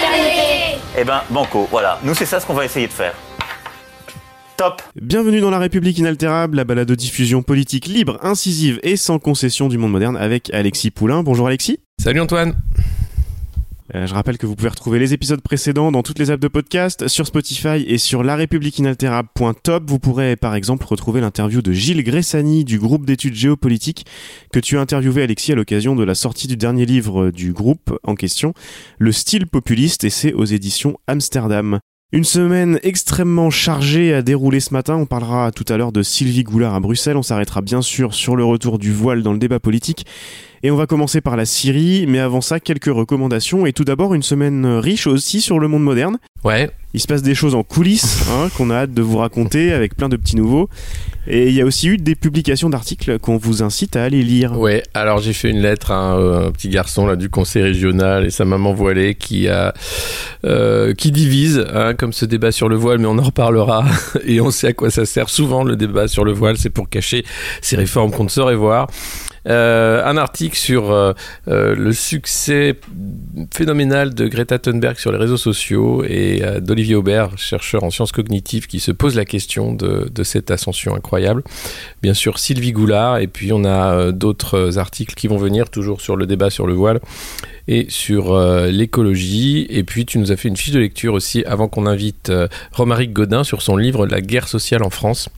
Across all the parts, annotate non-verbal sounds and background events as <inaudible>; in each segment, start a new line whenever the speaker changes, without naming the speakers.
fraternité.
Eh ben, banco, voilà. Nous, c'est ça ce qu'on va essayer de faire. Top
Bienvenue dans La République inaltérable, la balade de diffusion politique libre, incisive et sans concession du monde moderne avec Alexis Poulain. Bonjour Alexis.
Salut Antoine.
Euh, je rappelle que vous pouvez retrouver les épisodes précédents dans toutes les apps de podcast, sur Spotify et sur larépubliqueinaltérable.top. Vous pourrez par exemple retrouver l'interview de Gilles Gressani du groupe d'études géopolitiques que tu as interviewé Alexis à l'occasion de la sortie du dernier livre du groupe en question, Le style populiste et c'est aux éditions Amsterdam. Une semaine extrêmement chargée à dérouler ce matin. On parlera tout à l'heure de Sylvie Goulard à Bruxelles. On s'arrêtera bien sûr sur le retour du voile dans le débat politique. Et on va commencer par la Syrie, mais avant ça, quelques recommandations. Et tout d'abord, une semaine riche aussi sur le monde moderne.
Ouais.
Il se passe des choses en coulisses <laughs> hein, qu'on a hâte de vous raconter avec plein de petits nouveaux. Et il y a aussi eu des publications d'articles qu'on vous incite à aller lire.
Ouais, alors j'ai fait une lettre à un, un, petit garçon là du conseil régional et sa maman voilée qui a euh, qui divise, hein, comme ce débat sur le voile, mais on en reparlera <laughs> et on sait à quoi ça sert souvent le débat sur le voile, c'est pour cacher ces réformes qu'on ne saurait voir. Euh, un article sur euh, euh, le succès phénoménal de Greta Thunberg sur les réseaux sociaux et d'Olivier Aubert, chercheur en sciences cognitives, qui se pose la question de, de, cette ascension incroyable. Bien sûr, Sylvie Goulard, et puis on a d'autres articles qui vont venir, toujours sur le débat sur le voile et sur l'écologie. Et puis tu nous as fait une fiche de lecture aussi avant qu'on invite Romaric Godin sur son livre La guerre sociale en France.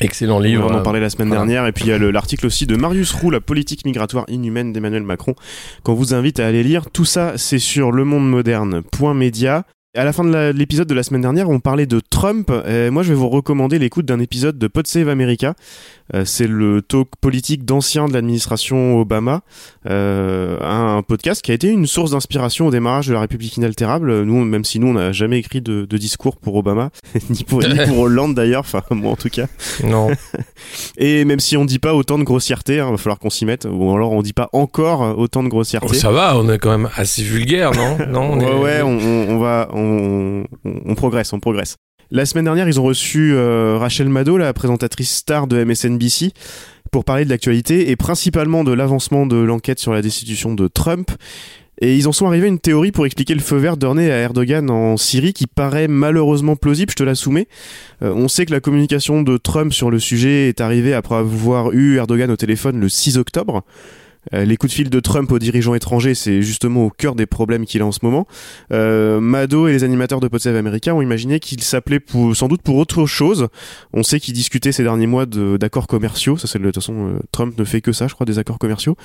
Excellent livre.
On en parlait la semaine voilà. dernière. Et puis il y a l'article aussi de Marius Roux, La politique migratoire inhumaine d'Emmanuel Macron, qu'on vous invite à aller lire. Tout ça, c'est sur lemondemoderne.media. À la fin de l'épisode de la semaine dernière, on parlait de Trump. Et moi, je vais vous recommander l'écoute d'un épisode de Pod Save America. Euh, c'est le talk politique d'anciens de l'administration Obama, euh, un, podcast qui a été une source d'inspiration au démarrage de la République inaltérable. Nous, même si nous, on n'a jamais écrit de, de, discours pour Obama, <laughs> ni, pour, ni pour Hollande d'ailleurs, enfin <laughs> moi en tout cas.
Non. <laughs>
Et même si on dit pas autant de grossièreté, il hein, va falloir qu'on s'y mette. Ou alors on dit pas encore autant de grossièreté.
Oh, ça va, on est quand même assez vulgaire, non? Non.
On ouais, est... ouais, on, on, on va, on, on progresse, on progresse. La semaine dernière, ils ont reçu euh, Rachel Maddow, la présentatrice star de MSNBC, pour parler de l'actualité et principalement de l'avancement de l'enquête sur la destitution de Trump. Et ils en sont arrivés à une théorie pour expliquer le feu vert donné à Erdogan en Syrie qui paraît malheureusement plausible, je te la soumets. Euh, on sait que la communication de Trump sur le sujet est arrivée après avoir eu Erdogan au téléphone le 6 octobre. Euh, les coups de fil de Trump aux dirigeants étrangers, c'est justement au cœur des problèmes qu'il a en ce moment. Euh, Mado et les animateurs de Podsev américains ont imaginé qu'il s'appelait sans doute pour autre chose. On sait qu'il discutait ces derniers mois d'accords commerciaux. Ça, c'est de toute façon, euh, Trump ne fait que ça, je crois, des accords commerciaux.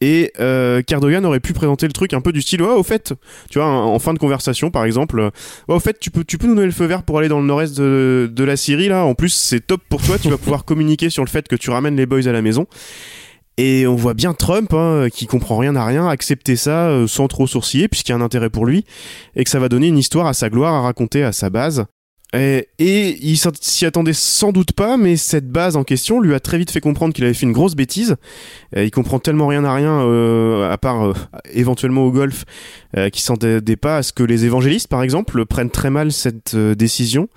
Et euh, Cardogan aurait pu présenter le truc un peu du style, oh, au fait, tu vois, en fin de conversation, par exemple, oh, au fait, tu peux, tu peux nous donner le feu vert pour aller dans le nord-est de, de la Syrie, là. En plus, c'est top pour toi. Tu vas pouvoir <laughs> communiquer sur le fait que tu ramènes les boys à la maison. Et on voit bien Trump, hein, qui comprend rien à rien, accepter ça euh, sans trop sourciller, puisqu'il y a un intérêt pour lui, et que ça va donner une histoire à sa gloire à raconter à sa base. Et, et il s'y attendait sans doute pas, mais cette base en question lui a très vite fait comprendre qu'il avait fait une grosse bêtise. Et il comprend tellement rien à rien, euh, à part euh, éventuellement au golf, euh, qu'il s'entendait pas à ce que les évangélistes, par exemple, prennent très mal cette euh, décision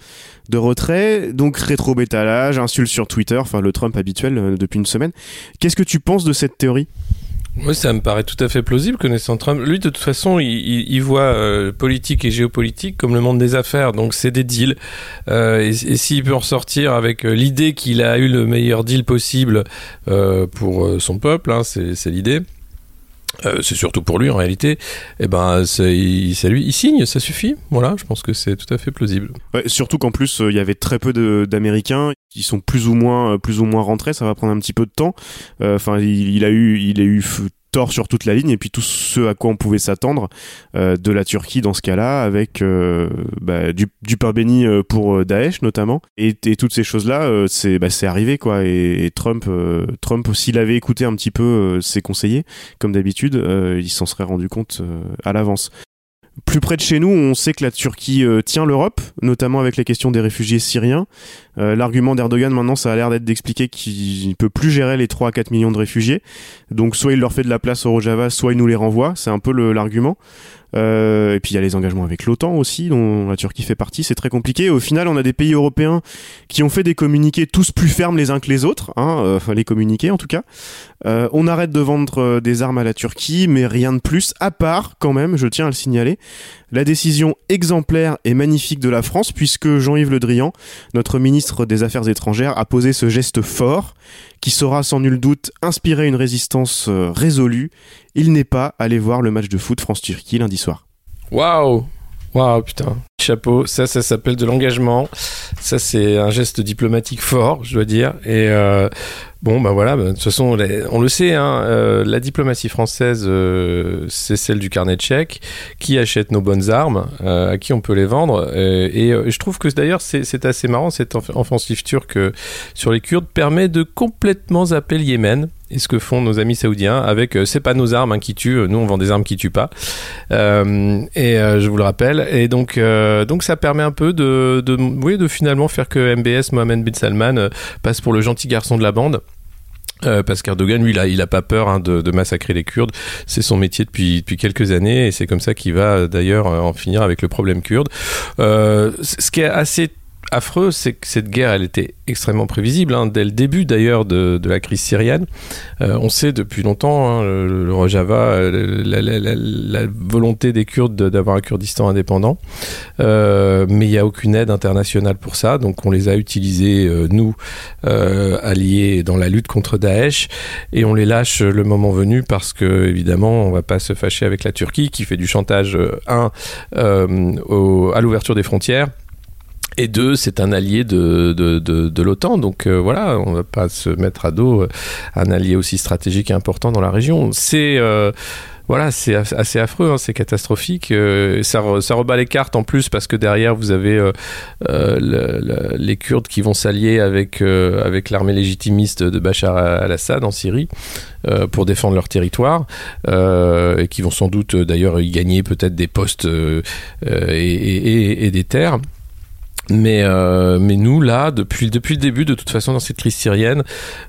de retrait. Donc rétro-bétalage, insulte sur Twitter, enfin le Trump habituel euh, depuis une semaine. Qu'est-ce que tu penses de cette théorie?
Moi, ça me paraît tout à fait plausible connaissant Trump. Lui, de toute façon, il, il, voit euh, politique et géopolitique comme le monde des affaires. Donc, c'est des deals. Euh, et, s'il peut en sortir avec euh, l'idée qu'il a eu le meilleur deal possible euh, pour euh, son peuple, hein, c'est l'idée. Euh, c'est surtout pour lui en réalité. Et ben, il, lui, il signe, ça suffit. Voilà, je pense que c'est tout à fait plausible.
Ouais, surtout qu'en plus, il y avait très peu d'Américains qui sont plus ou moins, plus ou moins rentrés. Ça va prendre un petit peu de temps. Enfin, il, il, a eu, il a eu tort sur toute la ligne et puis tout ce à quoi on pouvait s'attendre euh, de la Turquie dans ce cas-là avec euh, bah, du, du, pain béni pour Daesh notamment et, et toutes ces choses-là c'est bah, c'est arrivé quoi et, et Trump Trump s'il avait écouté un petit peu ses conseillers comme d'habitude il s'en serait rendu compte à l'avance Plus près de chez nous, on sait que la Turquie euh, tient l'Europe, notamment avec la question des réfugiés syriens. Euh, L'argument d'Erdogan maintenant, ça a l'air d'être d'expliquer qu'il ne peut plus gérer les 3 à 4 millions de réfugiés. Donc soit il leur fait de la place au Rojava, soit il nous les renvoie. C'est un peu l'argument. Euh, et puis il y a les engagements avec l'OTAN aussi, dont la Turquie fait partie. C'est très compliqué. Au final, on a des pays européens qui ont fait des communiqués tous plus fermes les uns que les autres, hein, euh, enfin les communiqués en tout cas. On arrête de vendre des armes à la Turquie, mais rien de plus, à part quand même, je tiens à le signaler, la décision exemplaire et magnifique de la France, puisque Jean-Yves Le Drian, notre ministre des Affaires étrangères, a posé ce geste fort qui saura sans nul doute inspirer une résistance euh, résolue. Il n'est pas allé voir le match de foot France-Turquie lundi soir.
Waouh Waouh, putain. Chapeau, ça, ça s'appelle de l'engagement. Ça, c'est un geste diplomatique fort, je dois dire. Et euh, bon, bah voilà, bah, de toute façon, on le sait, hein, euh, la diplomatie française, euh, c'est celle du carnet de chèques. Qui achète nos bonnes armes euh, À qui on peut les vendre Euh, Et euh, je trouve que d'ailleurs, c'est assez marrant, cette off- offensive turque sur les Kurdes permet de complètement zapper le Yémen. Et ce que font nos amis saoudiens avec, euh, c'est pas nos armes hein, qui tuent, nous on vend des armes qui tuent pas. Euh, et euh, je vous le rappelle. Et donc, donc ça permet un peu de, de, oui, de finalement faire que MBS, Mohamed bin Salman, passe pour le gentil garçon de la bande. Euh, parce qu'Erdogan, lui, a, il a pas peur hein, de, massacrer les Kurdes. C'est son métier depuis, depuis quelques années et c'est comme ça qu'il va d'ailleurs en finir avec le problème kurde. Ce qui est assez affreux, c'est que cette guerre, elle était extrêmement prévisible. hein, dès le début d'ailleurs de, la crise syrienne, Euh, on sait depuis longtemps hein, le, Rojava, euh, la, volonté des Kurdes de- d'avoir un Kurdistan indépendant, Euh, mais il n'y a aucune aide internationale pour ça. Donc on les a utilisés nous alliés dans la lutte contre Daesh et on les lâche le moment venu parce que évidemment on va pas se fâcher avec la Turquie qui fait du chantage un à l'ouverture des frontières et deux, c'est un allié de, de, de, de l'OTAN. Donc euh, voilà, on va pas se mettre à dos euh, un allié aussi stratégique et important dans la région. C'est euh, voilà, c'est as- assez affreux, hein, c'est catastrophique. euh, ça, ça rebat les cartes en plus parce que derrière vous avez euh, euh, le- le- les Kurdes qui vont s'allier avec avec l'armée légitimiste de Bachar al-Assad en Syrie pour défendre leur territoire et qui vont sans doute d'ailleurs y gagner peut-être des postes et- et- et des terres. Mais, euh, mais nous, là, depuis, depuis le début, de toute façon, dans cette crise syrienne,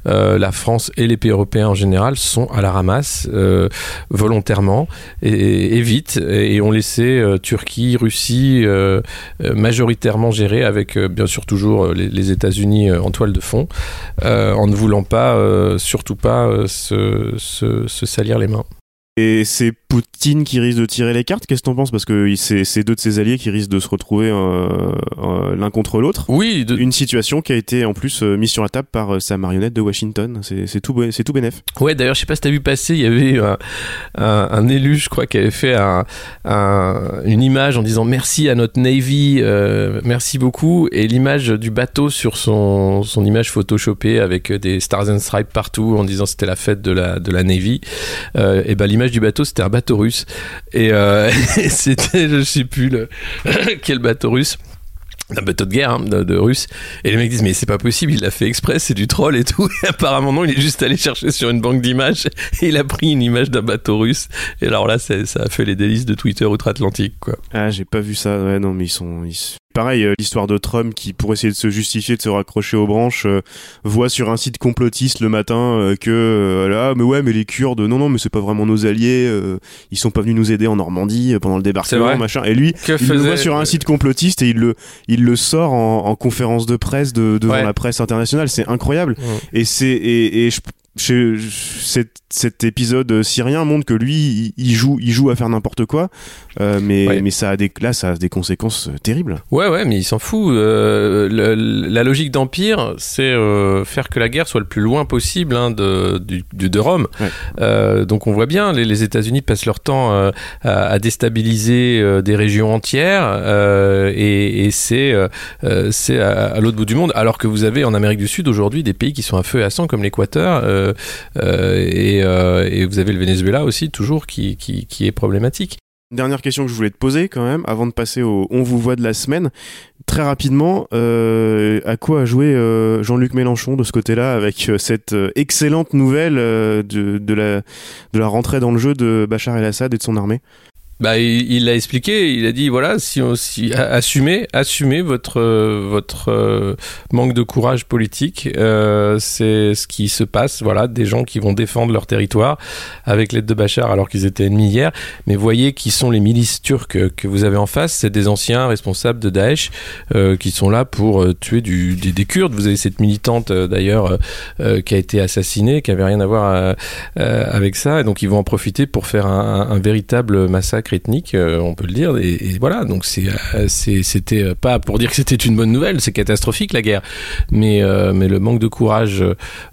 euh, la France et les pays européens en général sont à la ramasse euh, volontairement et, et vite et, ont laissé euh, Turquie, Russie euh, euh, majoritairement gérer avec bien sûr toujours les, les États-Unis en toile de fond, en ne voulant pas, surtout pas, se, se, se salir les mains.
Et c'est Poutine qui risque de tirer les cartes. Qu'est-ce que t'en penses? Parce que c'est deux de ses alliés qui risquent de se retrouver euh, euh, l'un contre l'autre.
Oui, de,
Une situation qui a été en plus euh, mise sur la table par sa marionnette de Washington. C'est tout, c'est tout bénef.
Ouais, d'ailleurs, je sais pas si t'as vu passer, il y avait un, un, un élu, je crois, qui avait fait un, un- une image en disant merci à notre Navy, euh, merci beaucoup, et l'image du bateau sur son, son image photoshopée avec des Stars and Stripes partout en disant c'était la fête de la, de la Navy. Euh, et ben l'image du bateau c'était un bateau russe. Et, euh, <laughs> c'était je sais plus le, <coughs> quel bateau russe. Un bateau de guerre hein, de, russe. Et les mecs disent mais c'est pas possible il l'a fait exprès c'est du troll et tout. <laughs> Et apparemment non il est juste allé chercher sur une banque d'images. <laughs> Et il a pris une image d'un bateau russe. Et alors là ça a fait les délices de Twitter outre-Atlantique quoi.
Ah, j'ai pas vu ça. Ouais, non, mais ils sont. ils- Pareil, euh, l'histoire de Trump qui, pour essayer de se justifier, de se raccrocher aux branches, euh, voit sur un site complotiste le matin euh, que euh, là, mais ouais, mais les Kurdes, non, non, mais c'est pas vraiment nos alliés. euh, ils sont pas venus nous aider en Normandie euh, pendant le débarquement, machin. Et lui,
que
il le voit sur un site complotiste et il le, il le sort en, en conférence de presse de, devant
Ouais.
la presse internationale. C'est incroyable.
Ouais.
Et c'est et, et je, je- je- cet, cet épisode syrien montre que lui, il, il joue, il joue à faire n'importe quoi. Euh, mais
Ouais.
mais ça a des là, ça a des conséquences euh, terribles.
Ouais, ouais, mais il s'en fout. Euh, le- la logique d'empire, c'est euh, faire que la guerre soit le plus loin possible hein, de, du, de Rome.
Ouais.
Euh, donc on voit bien, les, les États-Unis passent leur temps euh, à, à déstabiliser euh, des régions entières, euh, et, et c'est euh, euh, c'est à, à l'autre bout du monde. Alors que vous avez en Amérique du Sud aujourd'hui des pays qui sont à feu et à sang comme l'Équateur, euh, euh, et, vous avez le Venezuela aussi toujours qui, est problématique.
Dernière question que je voulais te poser quand même, avant de passer au On vous voit de la semaine. Très rapidement, euh, à quoi a joué Jean-Luc Mélenchon de ce côté-là avec cette excellente nouvelle de, la, de la rentrée dans le jeu de Bachar el-Assad et de son armée?
Bah, il l'a expliqué. Il a dit voilà, si, on- si assumez, assumez votre votre euh, manque de courage politique. Euh, c'est ce qui se passe. Voilà, des gens qui vont défendre leur territoire avec l'aide de Bachar alors qu'ils étaient ennemis hier. Mais voyez qui sont les milices turques que vous avez en face. C'est des anciens responsables de Daesh euh, qui sont là pour euh, tuer du, des, des Kurdes. Vous avez cette militante euh, d'ailleurs qui a été assassinée, qui avait rien à voir euh, avec ça. Et donc ils vont en profiter pour faire un, un véritable massacre ethnique, euh, on peut le dire. Et, et voilà, donc euh, c'était euh, pas pour dire que c'était une bonne nouvelle, c'est catastrophique la guerre. Mais, euh, mais le manque de courage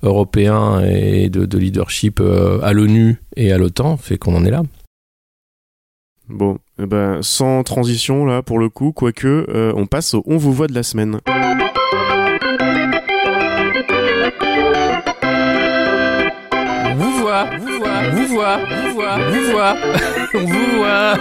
européen et de, de leadership euh, à l'ONU et à l'OTAN fait qu'on en est là.
Bon, eh ben, sans transition là pour le coup, quoique, euh, on passe au On vous voit de la semaine.
Vous voit, vous voit, vous voit, vous voit, vous voit, <laughs> on vous voit.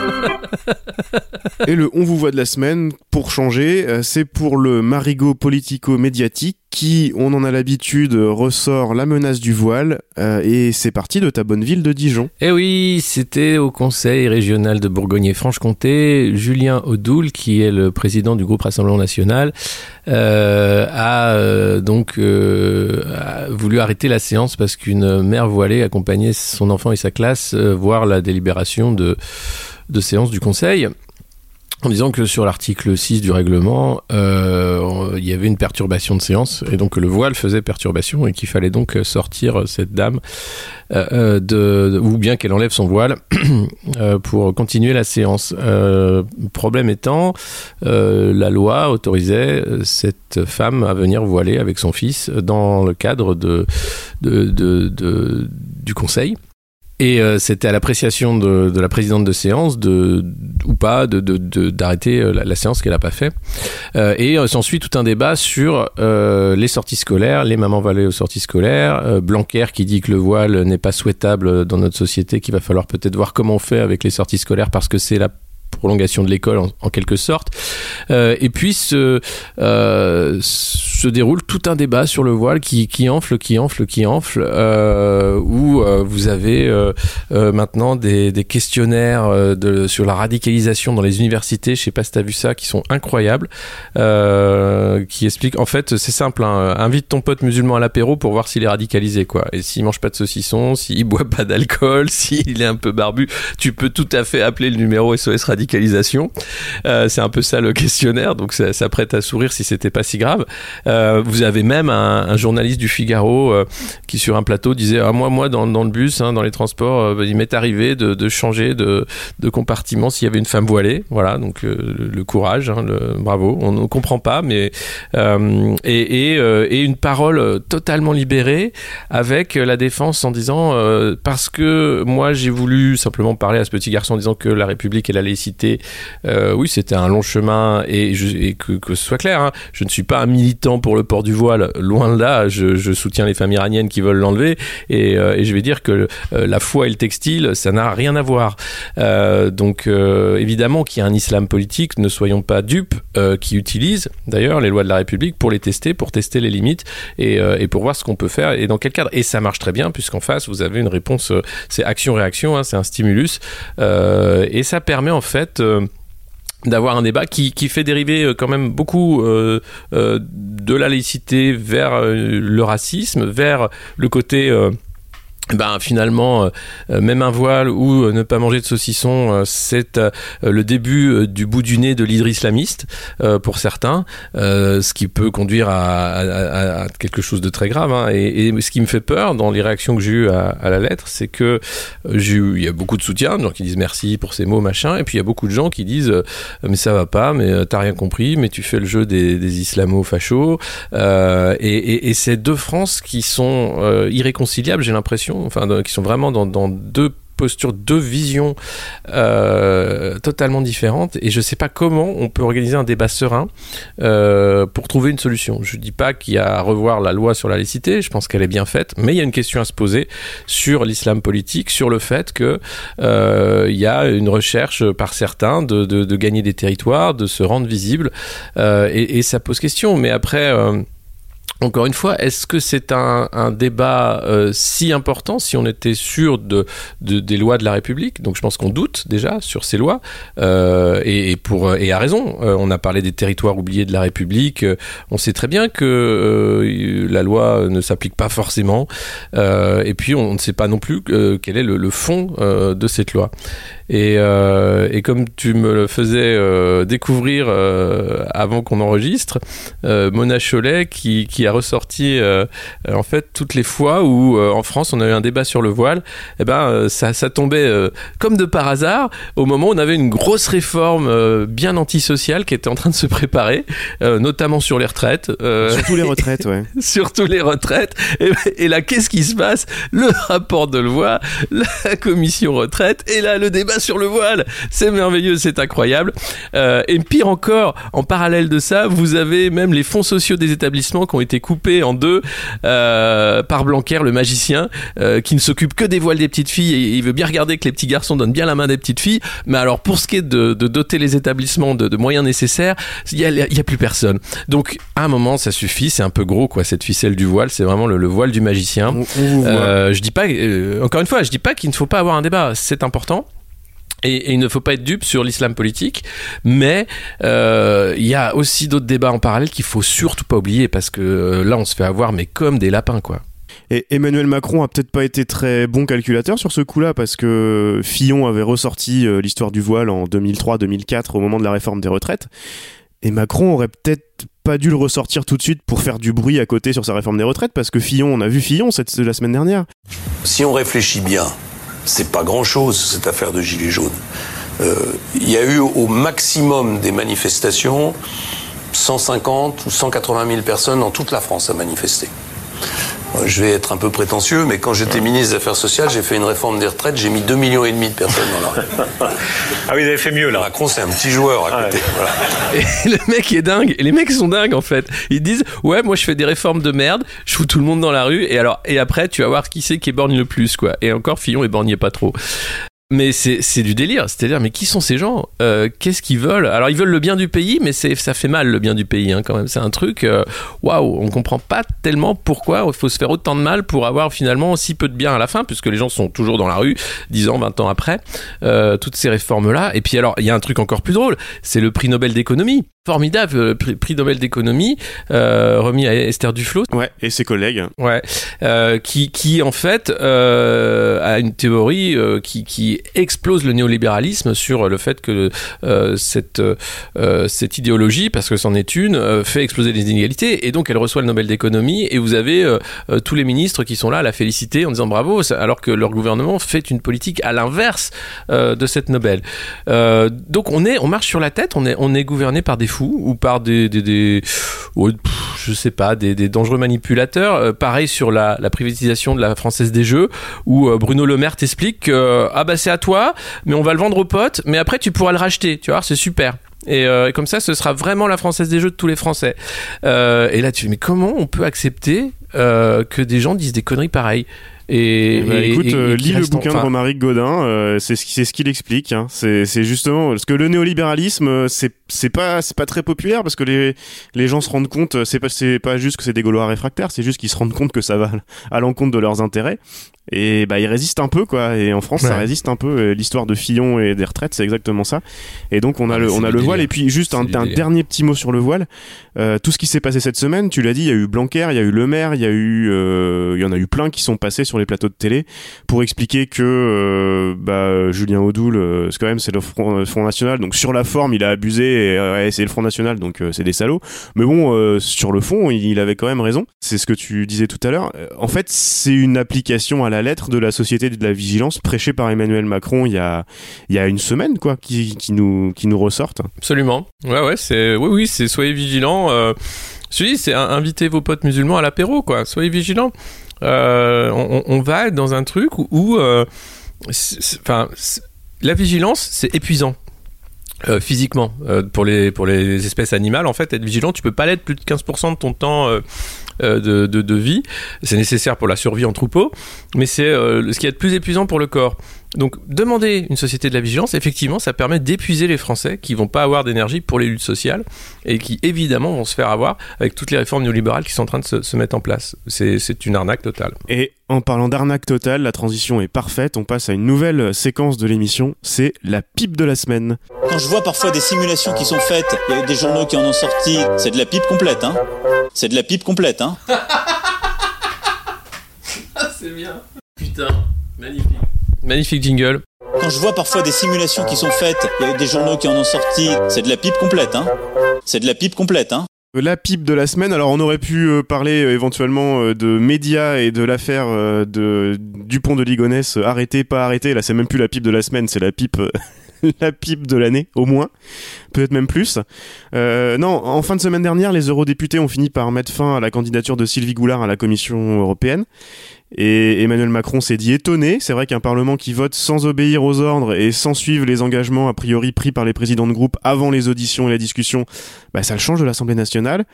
Et le On vous voit de la semaine, pour changer, euh, c'est pour le marigot politico-médiatique qui, on en a l'habitude, ressort la menace du voile. euh, et c'est parti de ta bonne ville de Dijon.
Eh oui, c'était au Conseil régional de Bourgogne-Franche-Comté. Julien Audoul, qui est le président du groupe Rassemblement National, euh, a euh, donc voulu arrêter la séance parce qu'une mère voilée accompagnait son enfant et sa classe voir la délibération de séance du Conseil. En disant que sur l'article 6 du règlement, euh, il y avait une perturbation de séance et donc le voile faisait perturbation et qu'il fallait donc sortir cette dame euh, euh, de, ou bien qu'elle enlève son voile <clears throat> euh, pour continuer la séance. Euh, problème étant, la loi autorisait cette femme à venir voiler avec son fils dans le cadre de- du conseil. Et euh, c'était à l'appréciation de, la présidente de séance de, ou pas de- de- d'arrêter euh, la, la séance qu'elle n'a pas fait. Euh, et s'ensuit tout un débat sur les sorties scolaires, les mamans voilées aux sorties scolaires, Blanquer qui dit que le voile n'est pas souhaitable dans notre société, qu'il va falloir peut-être voir comment on fait avec les sorties scolaires parce que c'est la prolongation de l'école en, quelque sorte. Euh, et puis se, euh, se déroule tout un débat sur le voile qui, qui enfle, qui enfle, qui enfle, euh, où euh, vous avez maintenant des, des questionnaires sur la radicalisation dans les universités, je sais pas si tu as vu ça, qui sont incroyables, qui expliquent, en fait c'est simple, hein, invite ton pote musulman à l'apéro pour voir s'il est radicalisé, quoi. Et s'il mange pas de saucisson, s'il boit pas d'alcool, <laughs> s'il est un peu barbu, tu peux tout à fait appeler le numéro SOS Euh, c'est un peu ça le <laughs> questionnaire, donc ça, prête à sourire si c'était pas si grave. Euh, vous avez même un, journaliste du Figaro euh, qui sur un plateau disait ah, moi moi dans, le bus, hein, dans les transports, euh, il m'est arrivé de, changer de, compartiment s'il y avait une femme voilée. Voilà, donc le, courage, hein, bravo. On ne comprend pas, mais et, et, une parole totalement libérée avec la défense en disant parce que moi j'ai voulu simplement parler à ce petit garçon en disant que la République et la laïcité, euh, oui c'était un long chemin et, que, ce soit clair, hein, je ne suis pas un militant pour le port du voile, loin de là, je, soutiens les femmes iraniennes qui veulent l'enlever et, euh, je vais dire que euh, la foi et le textile ça n'a rien à voir. Donc évidemment qu'il y a un islam politique, ne soyons pas dupes, qui utilise d'ailleurs les lois de la République pour les tester, pour tester les limites et, pour voir ce qu'on peut faire et dans quel cadre. Et ça marche très bien puisqu'en face vous avez une réponse, c'est action-réaction, hein, c'est un stimulus et ça permet en fait euh, d'avoir un débat qui, fait dériver euh, quand même beaucoup euh, de la laïcité vers le racisme, vers le côté... euh, ben finalement euh, même un voile ou euh, ne pas manger de saucisson euh, c'est euh, le début euh, du bout du nez de l'hydre islamiste euh, pour certains euh, ce qui peut conduire à, quelque chose de très grave hein. et, ce qui me fait peur dans les réactions que j'ai eues à, la lettre c'est que euh, j'ai eu il y a beaucoup de soutien de gens qui disent merci pour ces mots machin et puis il y a beaucoup de gens qui disent euh, mais ça va pas mais euh, t'as rien compris mais tu fais le jeu des, islamo-fachos euh, et, et, c'est deux France qui sont euh, irréconciliables, j'ai l'impression, enfin, qui sont vraiment dans, deux postures, deux visions euh, totalement différentes. Et je sais pas comment on peut organiser un débat serein euh, pour trouver une solution. Je dis pas qu'il y a à revoir la loi sur la laïcité, je pense qu'elle est bien faite, mais il y a une question à se poser sur l'islam politique, sur le fait que euh, y a une recherche par certains de, gagner des territoires, de se rendre visible, et, et ça pose question. Mais après. Euh, encore une fois, est-ce que c'est un, un débat euh, si important si on était sûr de, de, des lois de la République? Donc je pense qu'on doute déjà sur ces lois euh, et, et, pour et à raison. Euh, on a parlé des territoires oubliés de la République. Euh, on sait très bien que euh, la loi ne s'applique pas forcément. et puis on ne sait pas non plus quel est le, le fond de cette loi. Et, euh, et, comme tu me le faisais euh, découvrir euh, avant qu'on enregistre, Mona Cholet qui, qui, a ressorti en fait toutes les fois où en France on a eu un débat sur le voile, eh ben ça, ça tombait comme de par hasard au moment où on avait une grosse réforme bien antisociale qui était en train de se préparer, notamment sur les retraites.
surtout les retraites, ouais. <laughs>
surtout les retraites. Et, et là, qu'est-ce qui se passe? Le rapport de Levoix, la commission retraite, et là le débat sur le voile. C'est merveilleux, c'est incroyable. Euh, et pire encore, en parallèle de ça, vous avez même les fonds sociaux des établissements qui ont été coupés en deux euh, par Blanquer, le magicien, euh, qui ne s'occupe que des voiles des petites filles et il veut bien regarder que les petits garçons donnent bien la main des petites filles. Mais alors pour ce qui est de, de doter les établissements de, de moyens nécessaires, il y a, plus personne. Donc à un moment, ça suffit. C'est un peu gros quoi cette ficelle du voile. C'est vraiment le, le, voile du magicien.
On, on
je dis pas, encore une fois, je dis pas qu'il ne faut pas avoir un débat. C'est important. Et, et, il ne faut pas être dupe sur l'islam politique, mais euh, il y a aussi d'autres débats en parallèle qu'il faut surtout pas oublier parce que euh, là on se fait avoir mais comme des lapins quoi.
Et Emmanuel Macron a peut-être pas été très bon calculateur sur ce coup-là parce que Fillon avait ressorti euh, l'histoire du voile en 2003-2004 au moment de la réforme des retraites. Et Macron aurait peut-être pas dû le ressortir tout de suite pour faire du bruit à côté sur sa réforme des retraites parce que Fillon, on a vu Fillon cette, la semaine dernière.
Si on réfléchit bien, c'est pas grand-chose cette affaire de gilets jaunes. Euh, il y a eu au maximum des manifestations 150 ou 180 000 personnes dans toute la France à manifester. Je vais être un peu prétentieux, mais quand j'étais ministre des Affaires sociales, j'ai fait une réforme des retraites, j'ai mis 2 millions et demi de personnes dans la rue. <laughs>
ah oui, vous avez fait mieux là.
Macron, c'est un petit joueur à côté.
Ouais. Voilà. <laughs> Et le mec est dingue. Et les mecs sont dingues en fait. Ils disent ouais, moi je fais des réformes de merde, je fous tout le monde dans la rue. Et alors et après, tu vas voir qui c'est qui est borgne le plus quoi. Et encore Fillon est pas trop mais c'est du délire. C'est-à-dire, mais qui sont ces gens? Euh, Qu'est-ce qu'ils veulent? Alors, ils veulent le bien du pays, mais ça fait mal le bien du pays, hein, quand même. C'est un truc, waouh, wow, on comprend pas tellement pourquoi il faut se faire autant de mal pour avoir finalement si peu de bien à la fin, puisque les gens sont toujours dans la rue, 10 ans, 20 ans après, euh, toutes ces réformes-là. Et puis, alors, il y a un truc encore plus drôle, c'est le prix Nobel d'économie. Formidable euh, prix, Nobel d'économie euh, remis à Esther Duflo.
Ouais, et ses collègues.
Ouais, euh, qui, qui en fait a une théorie qui, qui explose le néolibéralisme sur le fait que euh, cette, euh, cette idéologie, parce que c'en est une, euh, fait exploser les inégalités et donc elle reçoit le Nobel d'économie et vous avez tous les ministres qui sont là à la féliciter en disant bravo alors que leur gouvernement fait une politique à l'inverse de cette Nobel. donc on est on marche sur la tête, on est on est gouverné par des ou par des, je sais pas des, dangereux manipulateurs. pareil sur la, la, privatisation de la Française des Jeux où Bruno Le Maire t'explique que ah bah c'est à toi, mais on va le vendre aux potes, mais après tu pourras le racheter, tu vois, c'est super. Et, euh, comme ça, ce sera vraiment la française des jeux de tous les Français. Euh, et là, tu dis, mais comment on peut accepter euh, que des gens disent des conneries pareilles? Et,
bah, et, écoute, et, lis le bouquin de Romaric Godin, euh, c'est ce qu'il ce explique. Hein. C'est justement parce que le néolibéralisme, c'est c'est pas c'est pas très populaire parce que les les gens se rendent compte, c'est pas c'est pas juste que c'est des Gaulois réfractaires, c'est juste qu'ils se rendent compte que ça va à l'encontre de leurs intérêts. Et bah ils résistent un peu quoi. Et en France, ouais. ça résiste un peu. L'histoire de Fillon et des retraites, c'est exactement ça. Et donc on a ah, le on a le voile. Et puis juste un, un dernier petit mot sur le voile. Euh, tout ce qui s'est passé cette semaine, tu l'as dit, il y a eu Blanquer, il y a eu Le Maire, il y a eu euh, il y en a eu plein qui sont passés sur les plateaux de télé pour expliquer que euh, bah, Julien Audoul, euh, c'est quand même c'est le Front, Front, National, donc sur la forme il a abusé et euh, c'est le Front National, donc c'est des salauds. Mais bon, sur le fond, il, il, avait quand même raison. C'est ce que tu disais tout à l'heure. En fait, c'est une application à la lettre de la société de la vigilance prêchée par Emmanuel Macron il y a il y a une semaine quoi, qui, qui nous qui nous ressortent.
Absolument. Ouais ouais, c'est oui oui, c'est soyez vigilants. Euh... C'est inviter vos potes musulmans à l'apéro, quoi. Soyez vigilants euh, on, va être dans un truc où, enfin, la vigilance, c'est épuisant. Euh, physiquement, euh, pour les pour les espèces animales, en fait, être vigilant, tu peux pas l'être plus de 15% de ton temps euh, de, de, de, vie. C'est nécessaire pour la survie en troupeau, mais c'est ce qui est le plus épuisant pour le corps. Donc, demander une société de la vigilance, effectivement, ça permet d'épuiser les Français qui vont pas avoir d'énergie pour les luttes sociales et qui, évidemment, vont se faire avoir avec toutes les réformes néolibérales qui sont en train de se, se mettre en place. C'est c'est une arnaque totale.
Et en parlant d'arnaque totale, la transition est parfaite. On passe à une nouvelle séquence de l'émission. C'est la pipe de la semaine.
Quand je vois parfois des simulations qui sont faites, il y a des journaux qui en ont sorti, c'est de la pipe complète, hein. C'est de la pipe complète, hein. <laughs>
C'est bien. Putain, magnifique. Magnifique jingle.
Quand je vois parfois des simulations qui sont faites, il y a des journaux qui en ont sorti, c'est de la pipe complète, hein. C'est de la pipe complète, hein.
La pipe de la semaine. Alors, on aurait pu euh, parler euh, éventuellement euh, de médias et de l'affaire euh, de Dupont de Ligonnès euh, arrêté, pas arrêté. Là, c'est même plus la pipe de la semaine, c'est la pipe, euh, <laughs> la pipe de l'année, au moins, peut-être même plus. Euh, non, en fin de semaine dernière, les eurodéputés ont fini par mettre fin à la candidature de Sylvie Goulard à la Commission européenne. Et Emmanuel Macron s'est dit étonné. C'est vrai qu'un Parlement qui vote sans obéir aux ordres et sans suivre les engagements a priori pris par les présidents de groupe avant les auditions et la discussion, bah, ça le change de l'Assemblée nationale.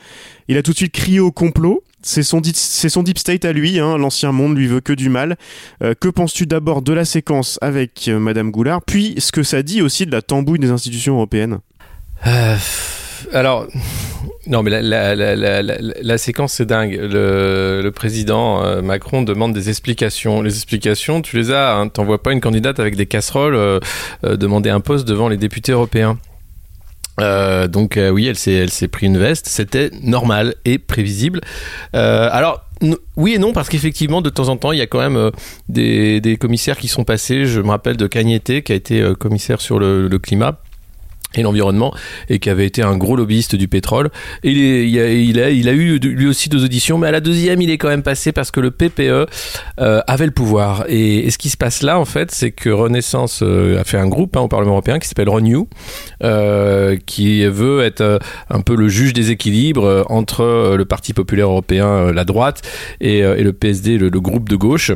Il a tout de suite crié au complot. C'est son, deep- state à lui, hein. l'ancien monde lui veut que du mal. Euh, que penses-tu d'abord de la séquence avec euh, Madame Goulard, puis ce que ça dit aussi de la tambouille des institutions européennes?
Euh, alors, non, mais la, séquence, c'est dingue. Le, le président euh, Macron demande des explications. Les explications, tu les as. Hein. T'envoies pas une candidate avec des casseroles demander un poste devant les députés européens. Euh, donc euh, oui, elle s'est, elle s'est pris une veste. C'était normal et prévisible. Euh, alors oui et non parce qu'effectivement de temps en temps il y a quand même des, commissaires qui sont passés. Je me rappelle de Cagnetté qui a été commissaire sur le climat et l'environnement et qui avait été un gros lobbyiste du pétrole. Et il, a, il, a, eu lui aussi deux auditions mais à la deuxième il est quand même passé parce que le PPE euh, avait le pouvoir. Et, ce qui se passe là en fait c'est que Renaissance euh, a fait un groupe hein, au Parlement européen qui s'appelle Renew euh, qui veut être un peu le juge des équilibres entre le Parti populaire européen la droite et, le PSD le groupe de gauche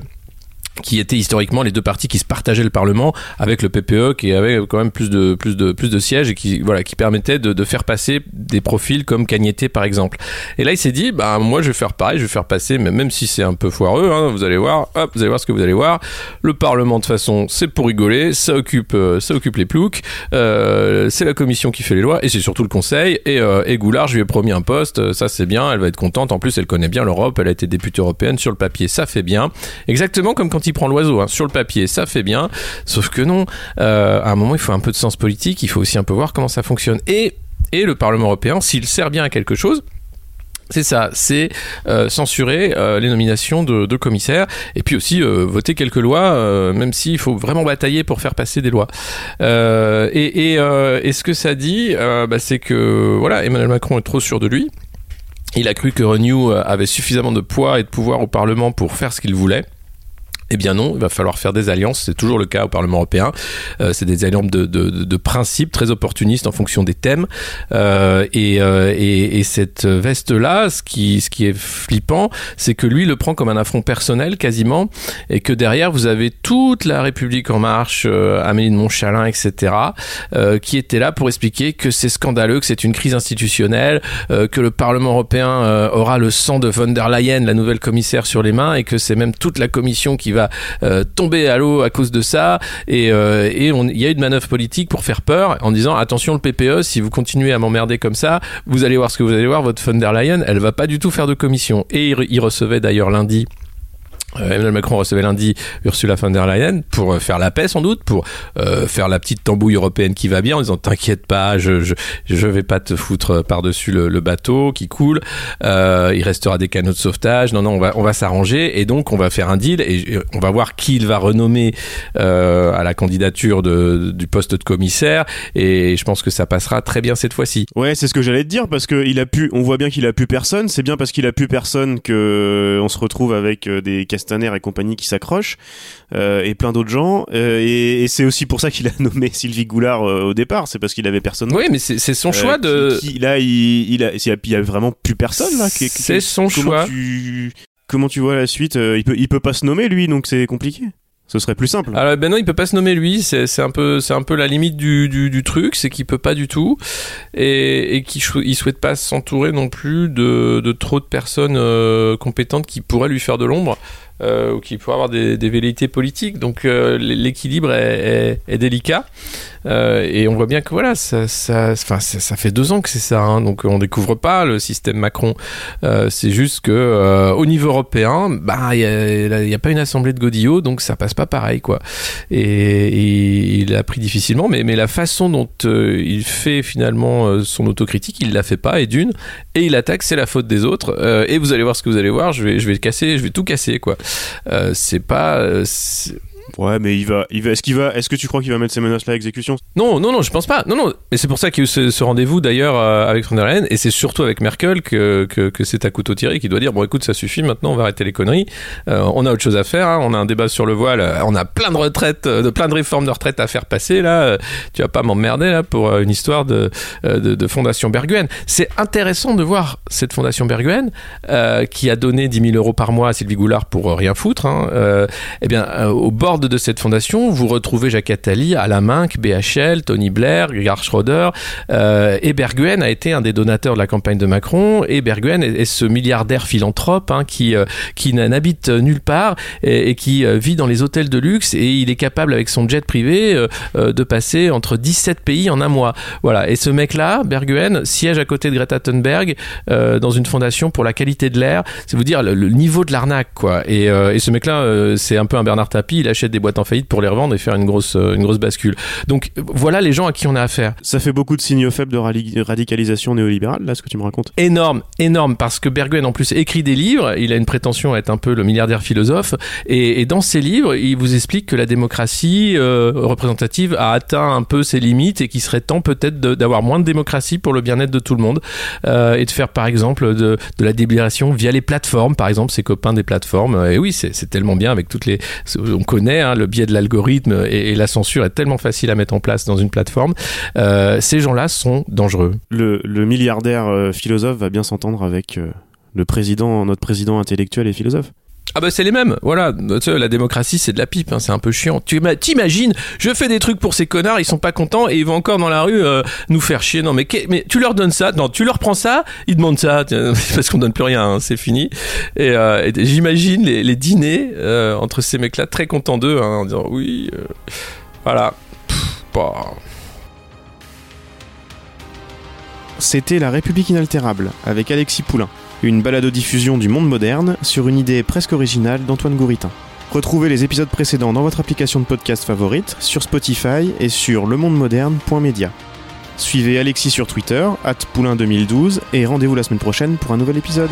qui étaient historiquement les deux partis qui se partageaient le Parlement avec le PPE qui avait quand même plus de plus de plus de sièges et qui voilà qui permettait de, faire passer des profils comme Cagnetté par exemple. Et là il s'est dit bah moi je vais faire pareil, je vais faire passer mais même si c'est un peu foireux hein, vous allez voir, hop, vous allez voir ce que vous allez voir. Le Parlement de façon c'est pour rigoler, ça occupe euh, ça occupe les ploucs, euh, c'est la commission qui fait les lois et c'est surtout le Conseil et, euh, et Goulard je lui ai promis un poste, ça c'est bien, elle va être contente. En plus elle connaît bien l'Europe, elle a été députée européenne sur le papier, ça fait bien. Exactement comme quand il prend l'oiseau, hein. sur le papier, ça fait bien. Sauf que non, euh, à un moment, il faut un peu de sens politique, il faut aussi un peu voir comment ça fonctionne. Et, et le Parlement européen, s'il sert bien à quelque chose, c'est ça, c'est euh, censurer euh, les nominations de, commissaires et puis aussi voter quelques lois, même s'il faut vraiment batailler pour faire passer des lois. Et, et, ce que ça dit, bah, c'est que voilà, Emmanuel Macron est trop sûr de lui. Il a cru que Renew avait suffisamment de poids et de pouvoir au Parlement pour faire ce qu'il voulait. Eh bien non, il va falloir faire des alliances, c'est toujours le cas au Parlement européen. Euh, c'est des alliances de, de, principes très opportunistes en fonction des thèmes. Euh, et, euh, et, et cette veste-là, ce qui, est flippant, c'est que lui le prend comme un affront personnel quasiment, et que derrière vous avez toute la République en marche, Amélie de Montchalin, etc., qui était là pour expliquer que c'est scandaleux, que c'est une crise institutionnelle, que le Parlement européen aura le sang de von der Leyen, la nouvelle commissaire, sur les mains, et que c'est même toute la commission qui va euh, tomber à l'eau à cause de ça. Et, euh, il y a une manœuvre politique pour faire peur en disant attention le PPE, si vous continuez à m'emmerder comme ça, vous allez voir ce que vous allez voir, votre von der Leyen, elle va pas du tout faire de commission. Et il recevait d'ailleurs lundi. Euh, Emmanuel Macron recevait lundi Ursula von der Leyen pour euh, faire la paix sans doute, pour euh, faire la petite tambouille européenne qui va bien en disant t'inquiète pas, je, je je vais pas te foutre par dessus le, le bateau qui coule, euh, il restera des canaux de sauvetage, non non on va on va s'arranger et donc on va faire un deal et, on va voir qui il va renommer euh, à la candidature de, du poste de commissaire et je pense que ça passera très bien cette fois-ci.
Ouais, c'est ce que j'allais te dire parce que il a pu, on voit bien qu'il a pu personne. C'est bien parce qu'il a pu personne que euh, on se retrouve avec euh, des Castaner et compagnie qui s'accrochent euh, et plein d'autres gens. Euh, et et c'est aussi pour ça qu'il a <laughs> nommé Sylvie Goulard euh, au départ. C'est parce qu'il avait personne.
Oui mais c'est son
Euh,
choix de
qui- qui- là, il, il a, il y a, vraiment plus personne là. Qui- qui-
C'est son
comment
choix.
Tu, comment tu vois la suite Euh, Il peut, il peut pas se nommer lui, donc c'est compliqué. Ce serait plus simple.
Alors ben non, il peut pas se nommer lui. C'est c'est un peu c'est un peu la limite du du, du truc, c'est qu'il peut pas du tout et et qu'il il souhaite pas s'entourer non plus de de trop de personnes euh, compétentes qui pourraient lui faire de l'ombre. Ou qui pourrait avoir des, des velléités politiques. Donc l'équilibre est, délicat. et on voit bien que voilà, ça, ça, ça, fait deux ans que c'est ça. Hein, donc on découvre pas le système Macron. c'est juste que au niveau européen, bah il n'y a, pas une assemblée de Godillot, donc ça passe pas pareil quoi. Et, il a pris difficilement, mais, la façon dont il fait finalement son autocritique, il la fait pas et d'une, et il attaque, c'est la faute des autres. Euh, et vous allez voir ce que vous allez voir, je vais, je vais casser, je vais tout casser, quoi. Euh, c'est pas.
Ouais, mais il va, il va, est-ce qu'il va, est-ce que tu crois qu'il va mettre ces menaces-là à exécution?
Non, non, non, je pense pas. Non, non, mais c'est pour ça qu'il y a eu ce, rendez-vous d'ailleurs euh, avec von der et c'est surtout avec Merkel que, que, c'est à couteau tiré qui doit dire bon, écoute, ça suffit, maintenant on va arrêter les conneries. Euh, on a autre chose à faire. Hein, on a un débat sur le voile. euh, On a plein de retraites, de plein de réformes de retraite à faire passer là. Tu vas pas m'emmerder là pour une histoire de, de, fondation Berguen. C'est intéressant de voir cette fondation Berguen qui a donné 10 000 euros par mois à Sylvie Goulard pour rien foutre. Hein, eh bien, au bord de cette fondation, vous retrouvez Jacques Attali, Alain Minck, BHL, Tony Blair, Gerhard Schroeder, euh, et Berguen a été un des donateurs de la campagne de Macron, et Berguen est, ce milliardaire philanthrope hein, qui, euh, qui n'habite nulle part et, qui euh, vit dans les hôtels de luxe, et il est capable avec son jet privé euh, de passer entre 17 pays en un mois. Voilà, et ce mec-là, Berguen, siège à côté de Greta Thunberg dans une fondation pour la qualité de l'air. C'est vous dire le, niveau de l'arnaque, quoi. Et, et ce mec-là, c'est un peu un Bernard Tapie, il achète des boîtes en faillite pour les revendre et faire une grosse, euh, une grosse bascule. Donc voilà les gens à qui on a affaire.
Ça fait beaucoup de signaux faibles de radicalisation néolibérale, là, ce que tu me racontes.
Énorme, énorme, parce que Berguen en plus écrit des livres, il a une prétention à être un peu le milliardaire philosophe, et, et dans ses livres, il vous explique que la démocratie euh, représentative a atteint un peu ses limites et qu'il serait temps peut-être d'avoir moins de démocratie pour le bien-être de tout le monde, euh, et de faire par exemple de, de la délibération via les plateformes, par exemple ses copains des plateformes, et oui, c'est tellement bien avec toutes les... On connaît hein, le biais de l'algorithme et, la censure est tellement facile à mettre en place dans une plateforme, Euh, ces gens-là sont dangereux.
Le, le milliardaire euh, philosophe va bien s'entendre avec euh, le président, notre président intellectuel et philosophe.
Ah bah c'est les mêmes, voilà. Sais, la démocratie c'est de la pipe, hein, c'est un peu chiant. Tu ima- t'imagines, je fais des trucs pour ces connards, ils sont pas contents et ils vont encore dans la rue euh, nous faire chier. Non mais, tu leur donnes ça, non tu leur prends ça, ils demandent ça, <laughs> parce qu'on donne plus rien, hein, c'est fini. Et, euh, j'imagine les, dîners euh, entre ces mecs-là très contents d'eux, hein, en disant oui, voilà. Bah.
C'était La République inaltérable avec Alexis Poulain, une balado-diffusion du monde moderne sur une idée presque originale d'Antoine Gouritin. Retrouvez les épisodes précédents dans votre application de podcast favorite, sur Spotify et sur lemondemoderne.media. Suivez Alexis sur Twitter, at Poulain2012, et rendez-vous la semaine prochaine pour un nouvel épisode.